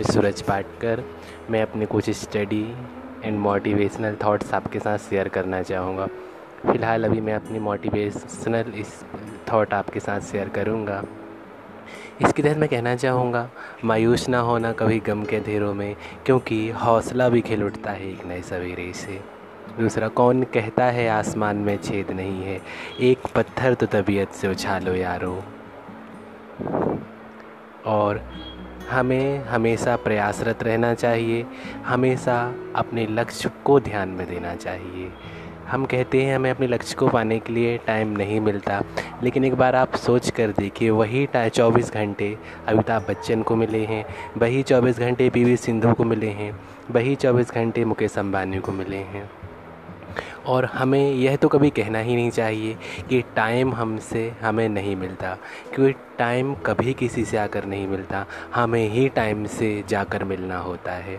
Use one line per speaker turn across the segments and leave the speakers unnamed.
है सूरज पाटकर मैं अपने कुछ स्टडी एंड मोटिवेशनल थॉट्स आपके साथ शेयर करना चाहूँगा। फ़िलहाल अभी मैं अपनी मोटिवेशनल इस थॉट आपके साथ शेयर करूँगा। इसके तहत मैं कहना चाहूँगा, मायूस ना होना कभी गम के अंधेरों में, क्योंकि हौसला भी खिल उठता है एक नए सवेरे से। दूसरा, कौन कहता है आसमान में छेद नहीं है? एक पत्थर तो तबीयत से उछालो यारो। और हमें हमेशा प्रयासरत रहना चाहिए, हमेशा अपने लक्ष्य को ध्यान में देना चाहिए। हम कहते हैं, हमें अपने लक्ष्य को पाने के लिए टाइम नहीं मिलता, लेकिन एक बार आप सोच कर देखिए, वही चौबीस घंटे अमिताभ बच्चन को मिले हैं, वही चौबीस घंटे पी वी सिंधु को मिले हैं, वही चौबीस घंटे मुकेश अम्बानी को मिले हैं। और हमें यह तो कभी कहना ही नहीं चाहिए कि टाइम हमसे हमें नहीं मिलता, क्योंकि टाइम कभी किसी से आकर नहीं मिलता। हमें ही टाइम से जाकर मिलना होता है।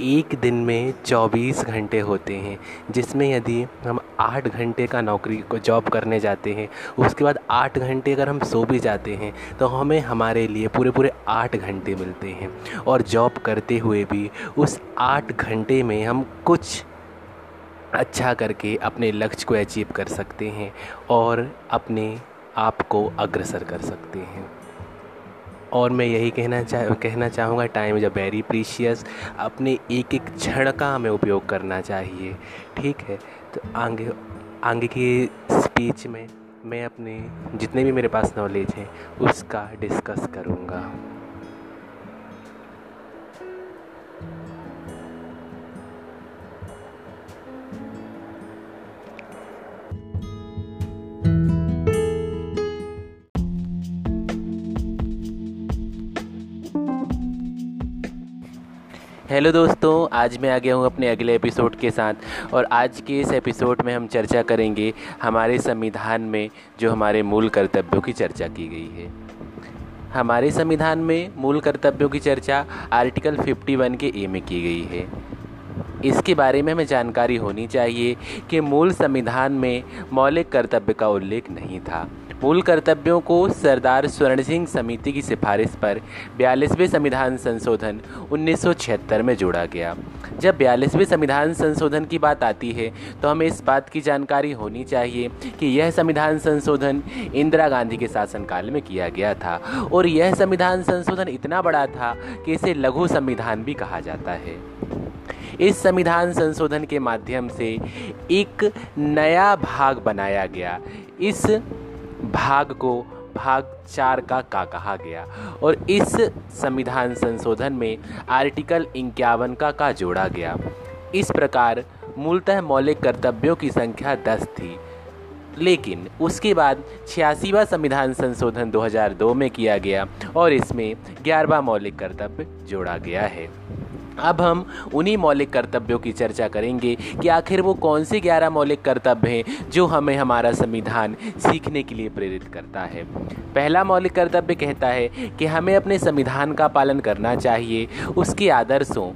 एक दिन में 24 घंटे होते हैं, जिसमें यदि हम आठ घंटे का नौकरी को जॉब करने जाते हैं, उसके बाद आठ घंटे अगर हम सो भी जाते हैं तो हमें हमारे लिए पूरे पूरे आठ घंटे मिलते हैं। और जॉब करते हुए भी उस आठ घंटे में हम कुछ अच्छा करके अपने लक्ष्य को अचीव कर सकते हैं और अपने आप को अग्रसर कर सकते हैं। और मैं यही कहना चाह कहना चाहूँगा time is a very precious अपने एक एक क्षण का हमें उपयोग करना चाहिए, ठीक है? तो आगे आगे की स्पीच में मैं अपने जितने भी मेरे पास नॉलेज हैं, उसका डिस्कस करूँगा। हेलो दोस्तों, आज मैं आ गया हूँ अपने अगले एपिसोड के साथ और आज के इस एपिसोड में हम चर्चा करेंगे हमारे संविधान में जो हमारे मूल कर्तव्यों की चर्चा की गई है। हमारे संविधान में मूल कर्तव्यों की चर्चा आर्टिकल 51 के ए में की गई है। इसके बारे में हमें जानकारी होनी चाहिए कि मूल संविधान में मौलिक कर्तव्य का उल्लेख नहीं था। मूल कर्तव्यों को सरदार स्वर्ण सिंह समिति की सिफारिश पर बयालीसवें संविधान संशोधन 1976 में जोड़ा गया। जब बयालीसवें संविधान संशोधन की बात आती है तो हमें इस बात की जानकारी होनी चाहिए कि यह संविधान संशोधन इंदिरा गांधी के शासनकाल में किया गया था और यह संविधान संशोधन इतना बड़ा था कि इसे लघु संविधान भी कहा जाता है। इस संविधान संशोधन के माध्यम से एक नया भाग बनाया गया। इस भाग को भाग चार का का कहा गया और इस संविधान संशोधन में आर्टिकल इक्यावन का का जोड़ा गया। इस प्रकार मूलतः मौलिक कर्तव्यों की संख्या दस थी। लेकिन उसके बाद छियासीवा संविधान संशोधन 2002 में किया गया और इसमें ग्यारहवा मौलिक कर्तव्य जोड़ा गया है। अब हम उन्हीं मौलिक कर्तव्यों की चर्चा करेंगे कि आखिर वो कौन से ग्यारह मौलिक कर्तव्य हैं जो हमें हमारा संविधान सीखने के लिए प्रेरित करता है। पहला मौलिक कर्तव्य कहता है कि हमें अपने संविधान का पालन करना चाहिए, उसके आदर्शों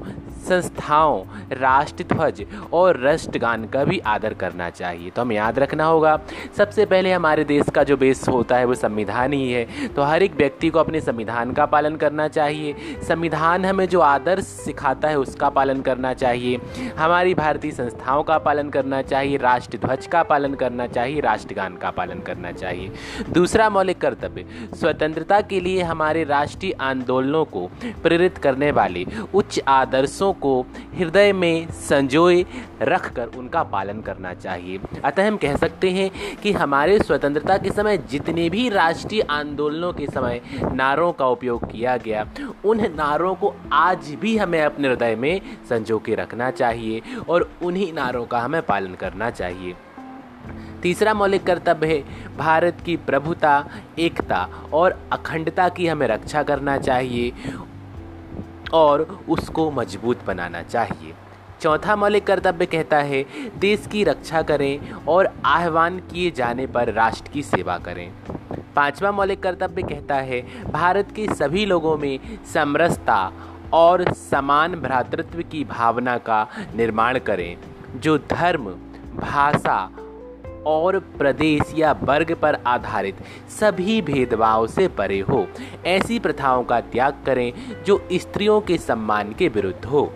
संस्थाओं, राष्ट्रध्वज और राष्ट्रगान का भी आदर करना चाहिए। तो हमें याद रखना होगा, सबसे पहले हमारे देश का जो बेस होता है वो संविधान ही है। तो हर एक व्यक्ति को अपने संविधान का पालन करना चाहिए। संविधान हमें जो आदर्श सिखाता है उसका पालन करना चाहिए। हमारी भारतीय संस्थाओं का पालन करना चाहिए, राष्ट्रध्वज का पालन करना चाहिए, राष्ट्रगान का पालन करना चाहिए। दूसरा मौलिक कर्तव्य, स्वतंत्रता के लिए हमारे राष्ट्रीय आंदोलनों को प्रेरित करने वाले उच्च आदर्शों को हृदय में संजोए रखकर उनका पालन करना चाहिए। अतः हम कह सकते हैं कि हमारे स्वतंत्रता के समय जितने भी राष्ट्रीय आंदोलनों के समय नारों का उपयोग किया गया, उन नारों को आज भी हमें अपने हृदय में संजो के रखना चाहिए और उन्हीं नारों का हमें पालन करना चाहिए। तीसरा मौलिक कर्तव्य है भारत की प्रभुता, एकता और अखंडता की हमें रक्षा करना चाहिए। और उसको मज़बूत बनाना चाहिए। चौथा मौलिक कर्तव्य कहता है, देश की रक्षा करें और आह्वान किए जाने पर राष्ट्र की सेवा करें। पांचवा मौलिक कर्तव्य कहता है, भारत के सभी लोगों में समरसता और समान भ्रातृत्व की भावना का निर्माण करें, जो धर्म, भाषा और प्रदेश या वर्ग पर आधारित सभी भेदभाव से परे हो। ऐसी प्रथाओं का त्याग करें जो स्त्रियों के सम्मान के विरुद्ध हो।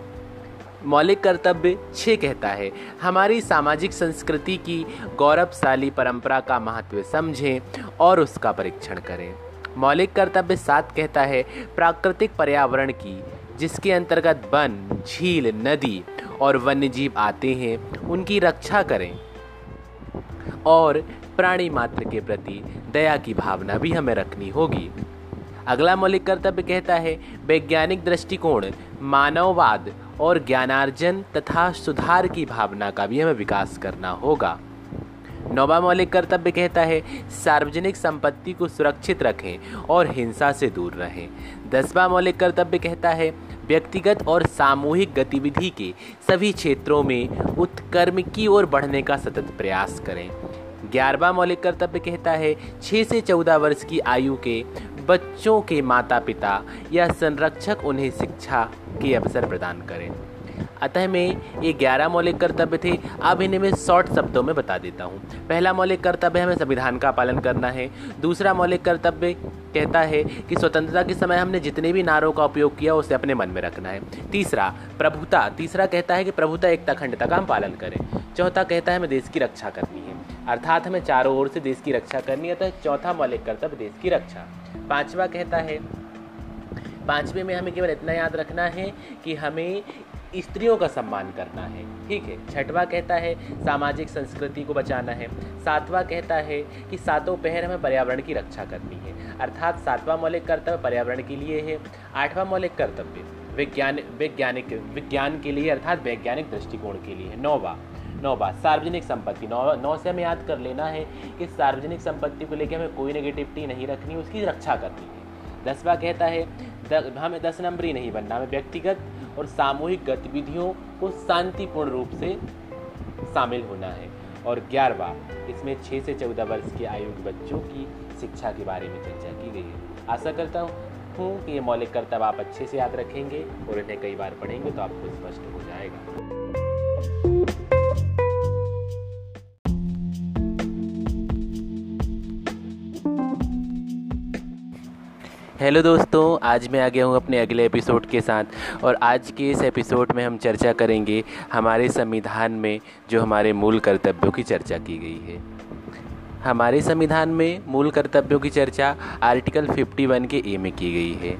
मौलिक कर्तव्य छः कहता है, हमारी सामाजिक संस्कृति की गौरवशाली परंपरा का महत्व समझें और उसका परीक्षण करें। मौलिक कर्तव्य सात कहता है, प्राकृतिक पर्यावरण की, जिसके अंतर्गत वन, झील, नदी और वन्यजीव आते हैं, उनकी रक्षा करें। और प्राणी मात्र के प्रति दया की भावना भी हमें रखनी होगी। अगला मौलिक कर्तव्य कहता है, वैज्ञानिक दृष्टिकोण, मानववाद और ज्ञानार्जन तथा सुधार की भावना का भी हमें विकास करना होगा। नौवा मौलिक कर्तव्य कहता है, सार्वजनिक संपत्ति को सुरक्षित रखें और हिंसा से दूर रहें। दसवा मौलिक कर्तव्य कहता है, व्यक्तिगत और सामूहिक गतिविधि के सभी क्षेत्रों में उत्कर्म की ओर बढ़ने का सतत प्रयास करें। ग्यारहवा मौलिक कर्तव्य कहता है छः से चौदह वर्ष की आयु के बच्चों के माता पिता या संरक्षक उन्हें शिक्षा के अवसर प्रदान करें। अतः में ये ग्यारह मौलिक कर्तव्य थे, अब इन्हें मैं शॉर्ट शब्दों में बता देता हूँ। पहला मौलिक कर्तव्य हमें संविधान का पालन करना है। दूसरा मौलिक कर्तव्य कहता है कि स्वतंत्रता के समय हमने जितने भी नारों का उपयोग किया, उसे अपने मन में रखना है। तीसरा, प्रभुता। तीसरा कहता है कि प्रभुता एकता खंडता का हम पालन करें। चौथा कहता है हमें देश की रक्षा करनी है। अर्थात हमें चारों ओर से देश की रक्षा करनी है तो चौथा मौलिक कर्तव्य देश की रक्षा। पांचवा कहता है, पांचवे में हमें केवल इतना याद रखना है कि हमें स्त्रियों का सम्मान करना है, ठीक है? छठवा कहता है, सामाजिक संस्कृति को बचाना है। सातवां कहता है कि सातों पहर हमें पर्यावरण की रक्षा करनी है, अर्थात सातवां मौलिक कर्तव्य पर्यावरण के लिए है। आठवां मौलिक कर्तव्य, विज्ञान, वैज्ञानिक, विज्ञान के लिए, अर्थात वैज्ञानिक दृष्टिकोण के लिए है। नौवा नौवा सार्वजनिक संपत्ति। नौ नौ से हमें याद कर लेना है कि सार्वजनिक संपत्ति को लेकर हमें कोई नेगेटिविटी नहीं रखनी उसकी रक्षा करनी है। दसवा कहता है द, हमें दस नंबरी नहीं बनना हमें व्यक्तिगत और सामूहिक गतिविधियों को शांतिपूर्ण रूप से शामिल होना है। और ग्यारहवा इसमें छः से चौदह वर्ष की आयु के बच्चों की शिक्षा के बारे में चर्चा की गई है। आशा करता हूँ कि ये मौलिक कर्तव्य आप अच्छे से याद रखेंगे और इन्हें कई बार पढ़ेंगे तो आपको स्पष्ट हो जाएगा। हेलो दोस्तों, आज मैं आ गया हूँ अपने अगले एपिसोड के साथ और आज के इस एपिसोड में हम चर्चा करेंगे हमारे संविधान में जो हमारे मूल कर्तव्यों की चर्चा की गई है। हमारे संविधान में मूल कर्तव्यों की चर्चा आर्टिकल 51 के ए में की गई है।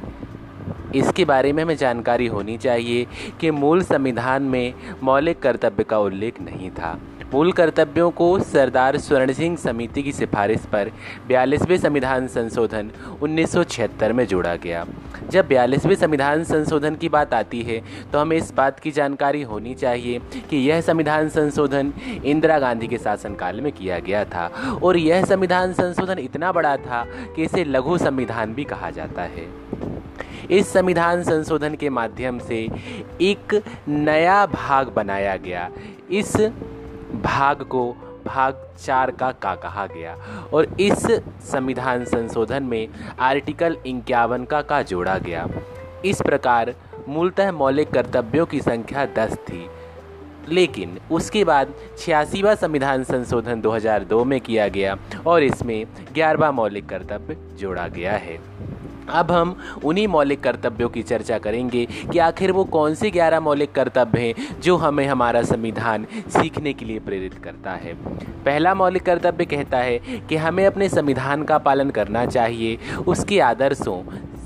इसके बारे में हमें जानकारी होनी चाहिए कि मूल संविधान में मौलिक कर्तव्य का उल्लेख नहीं था। मूल कर्तव्यों को सरदार स्वर्ण सिंह समिति की सिफारिश पर बयालीसवें संविधान संशोधन 1976 में जोड़ा गया। जब बयालीसवें संविधान संशोधन की बात आती है तो हमें इस बात की जानकारी होनी चाहिए कि यह संविधान संशोधन इंदिरा गांधी के शासनकाल में किया गया था और यह संविधान संशोधन इतना बड़ा था कि इसे लघु संविधान भी कहा जाता है। इस संविधान संशोधन के माध्यम से एक नया भाग बनाया गया। इस भाग को भाग चार का का कहा गया। और इस संविधान संशोधन में आर्टिकल इक्यावन का का जोड़ा गया। इस प्रकार मूलतः मौलिक कर्तव्यों की संख्या दस थी। लेकिन उसके बाद छियासीवा संविधान संशोधन 2002 में किया गया और इसमें ग्यारहवा मौलिक कर्तव्य जोड़ा गया है। अब हम उन्हीं मौलिक कर्तव्यों की चर्चा करेंगे कि आखिर वो कौन से ग्यारह मौलिक कर्तव्य हैं जो हमें हमारा संविधान सीखने के लिए प्रेरित करता है। पहला मौलिक कर्तव्य कहता है कि हमें अपने संविधान का पालन करना चाहिए, उसके आदर्शों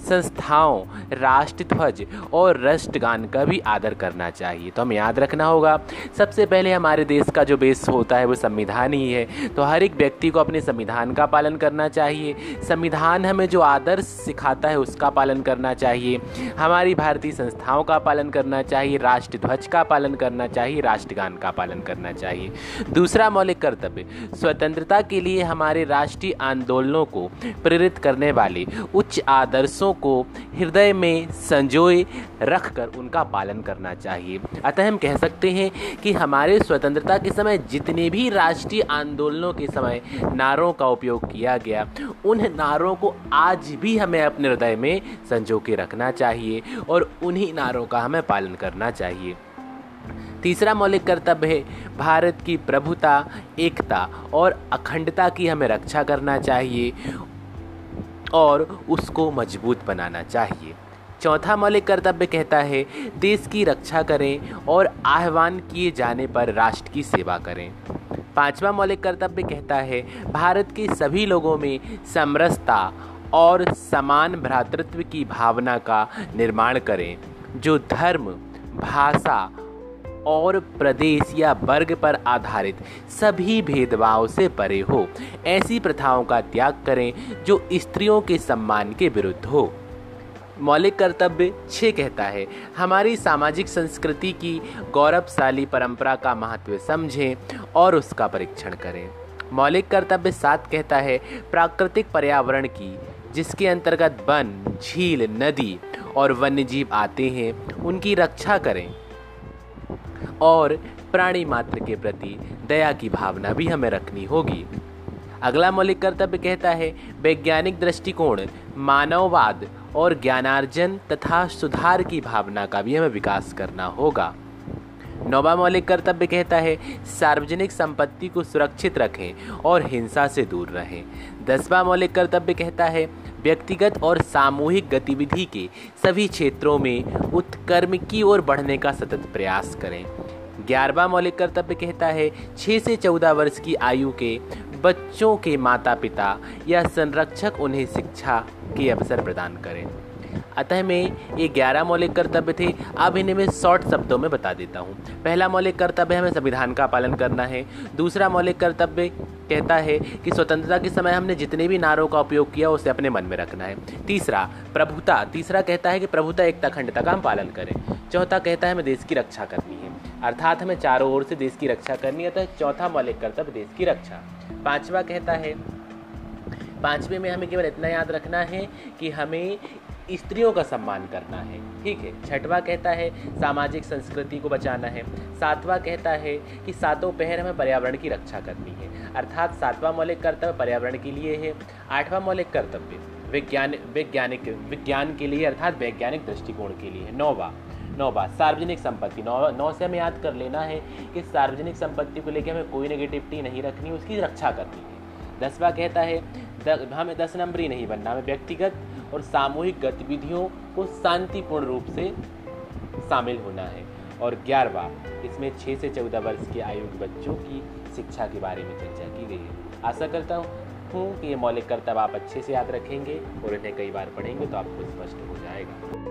संस्थाओं, राष्ट्रध्वज और राष्ट्रगान का भी आदर करना चाहिए। तो हमें याद रखना होगा, सबसे पहले हमारे देश का जो बेस होता है वो संविधान ही है। तो हर एक व्यक्ति को अपने संविधान का पालन करना चाहिए। संविधान हमें जो आदर्श सिखाता है उसका पालन करना चाहिए। हमारी भारतीय संस्थाओं का पालन करना चाहिए, राष्ट्रध्वज का पालन करना चाहिए राष्ट्रगान का पालन करना चाहिए। दूसरा मौलिक कर्तव्य, स्वतंत्रता के लिए हमारे राष्ट्रीय आंदोलनों को प्रेरित करने वाले उच्च आदर्शों को हृदय में संजोए रखकर उनका पालन करना चाहिए। अतः हम कह सकते हैं कि हमारे स्वतंत्रता के समय जितने भी राष्ट्रीय आंदोलनों के समय नारों का उपयोग किया गया, उन नारों को आज भी हमें अपने हृदय में संजो के रखना चाहिए और उन्हीं नारों का हमें पालन करना चाहिए। तीसरा मौलिक कर्तव्य है भारत की प्रभुता, एकता और अखंडता की हमें रक्षा करना चाहिए। और उसको मज़बूत बनाना चाहिए। चौथा मौलिक कर्तव्य कहता है, देश की रक्षा करें और आह्वान किए जाने पर राष्ट्र की सेवा करें। पांचवा मौलिक कर्तव्य कहता है, भारत के सभी लोगों में समरसता और समान भ्रातृत्व की भावना का निर्माण करें। जो धर्म, भाषा और प्रदेश या वर्ग पर आधारित सभी भेदभाव से परे हो। ऐसी प्रथाओं का त्याग करें जो स्त्रियों के सम्मान के विरुद्ध हो। मौलिक कर्तव्य छः कहता है, हमारी सामाजिक संस्कृति की गौरवशाली परंपरा का महत्व समझें और उसका परीक्षण करें। मौलिक कर्तव्य सात कहता है, प्राकृतिक पर्यावरण की, जिसके अंतर्गत वन, झील, नदी और वन्यजीव आते हैं, उनकी रक्षा करें। और प्राणी मात्र के प्रति दया की भावना भी हमें रखनी होगी। अगला मौलिक कर्तव्य कहता है, वैज्ञानिक दृष्टिकोण, मानववाद और ज्ञानार्जन तथा सुधार की भावना का भी हमें विकास करना होगा। नौवा मौलिक कर्तव्य कहता है, सार्वजनिक संपत्ति को सुरक्षित रखें और हिंसा से दूर रहें। दसवां मौलिक कर्तव्य कहता है, व्यक्तिगत और सामूहिक गतिविधि के सभी क्षेत्रों में उत्कर्म की ओर बढ़ने का सतत प्रयास करें। ग्यारहवा मौलिक कर्तव्य कहता है छः से चौदह वर्ष की आयु के बच्चों के माता पिता या संरक्षक उन्हें शिक्षा के अवसर प्रदान करें। अतः में ये ग्यारह मौलिक कर्तव्य थे, अब इन्हें मैं शॉर्ट शब्दों में बता देता हूँ। पहला मौलिक कर्तव्य हमें संविधान का पालन करना है। दूसरा मौलिक कर्तव्य कहता है कि स्वतंत्रता के समय हमने जितने भी नारों का उपयोग किया, उसे अपने मन में रखना है। तीसरा, प्रभुता। तीसरा कहता है कि प्रभुता एकता खंडता का हम पालन करें। चौथा कहता है हमें देश की रक्षा करनी अर्थात हमें चारों ओर से देश की रक्षा करनी है चौथा मौलिक कर्तव्य देश की रक्षा। पांचवा कहता है, पांचवे में हमें केवल इतना याद रखना है कि हमें स्त्रियों का सम्मान करना है, ठीक है? छठवा कहता है, सामाजिक संस्कृति को बचाना है। सातवां कहता है कि सातों पहर हमें पर्यावरण की रक्षा करनी है, अर्थात सातवां मौलिक कर्तव्य पर्यावरण के लिए है। आठवां मौलिक कर्तव्य, विज्ञान, वैज्ञानिक, विज्ञान के लिए, अर्थात वैज्ञानिक दृष्टिकोण के लिए है। नौवा नौवा सार्वजनिक संपत्ति। नौ नौ से हमें याद कर लेना है कि सार्वजनिक संपत्ति को लेकर हमें कोई नेगेटिविटी नहीं रखनी उसकी रक्षा करनी है। दसवा कहता है द, हमें दस नंबरी नहीं बनना हमें व्यक्तिगत और सामूहिक गतिविधियों को शांतिपूर्ण रूप से शामिल होना है। और ग्यारहवा इसमें छः से चौदह वर्ष के आयु के बच्चों की शिक्षा के बारे में चर्चा की गई है। आशा करता हूँ कि ये मौलिक कर्तव्य आप अच्छे से याद रखेंगे और इन्हें कई बार पढ़ेंगे तो आपको स्पष्ट हो जाएगा।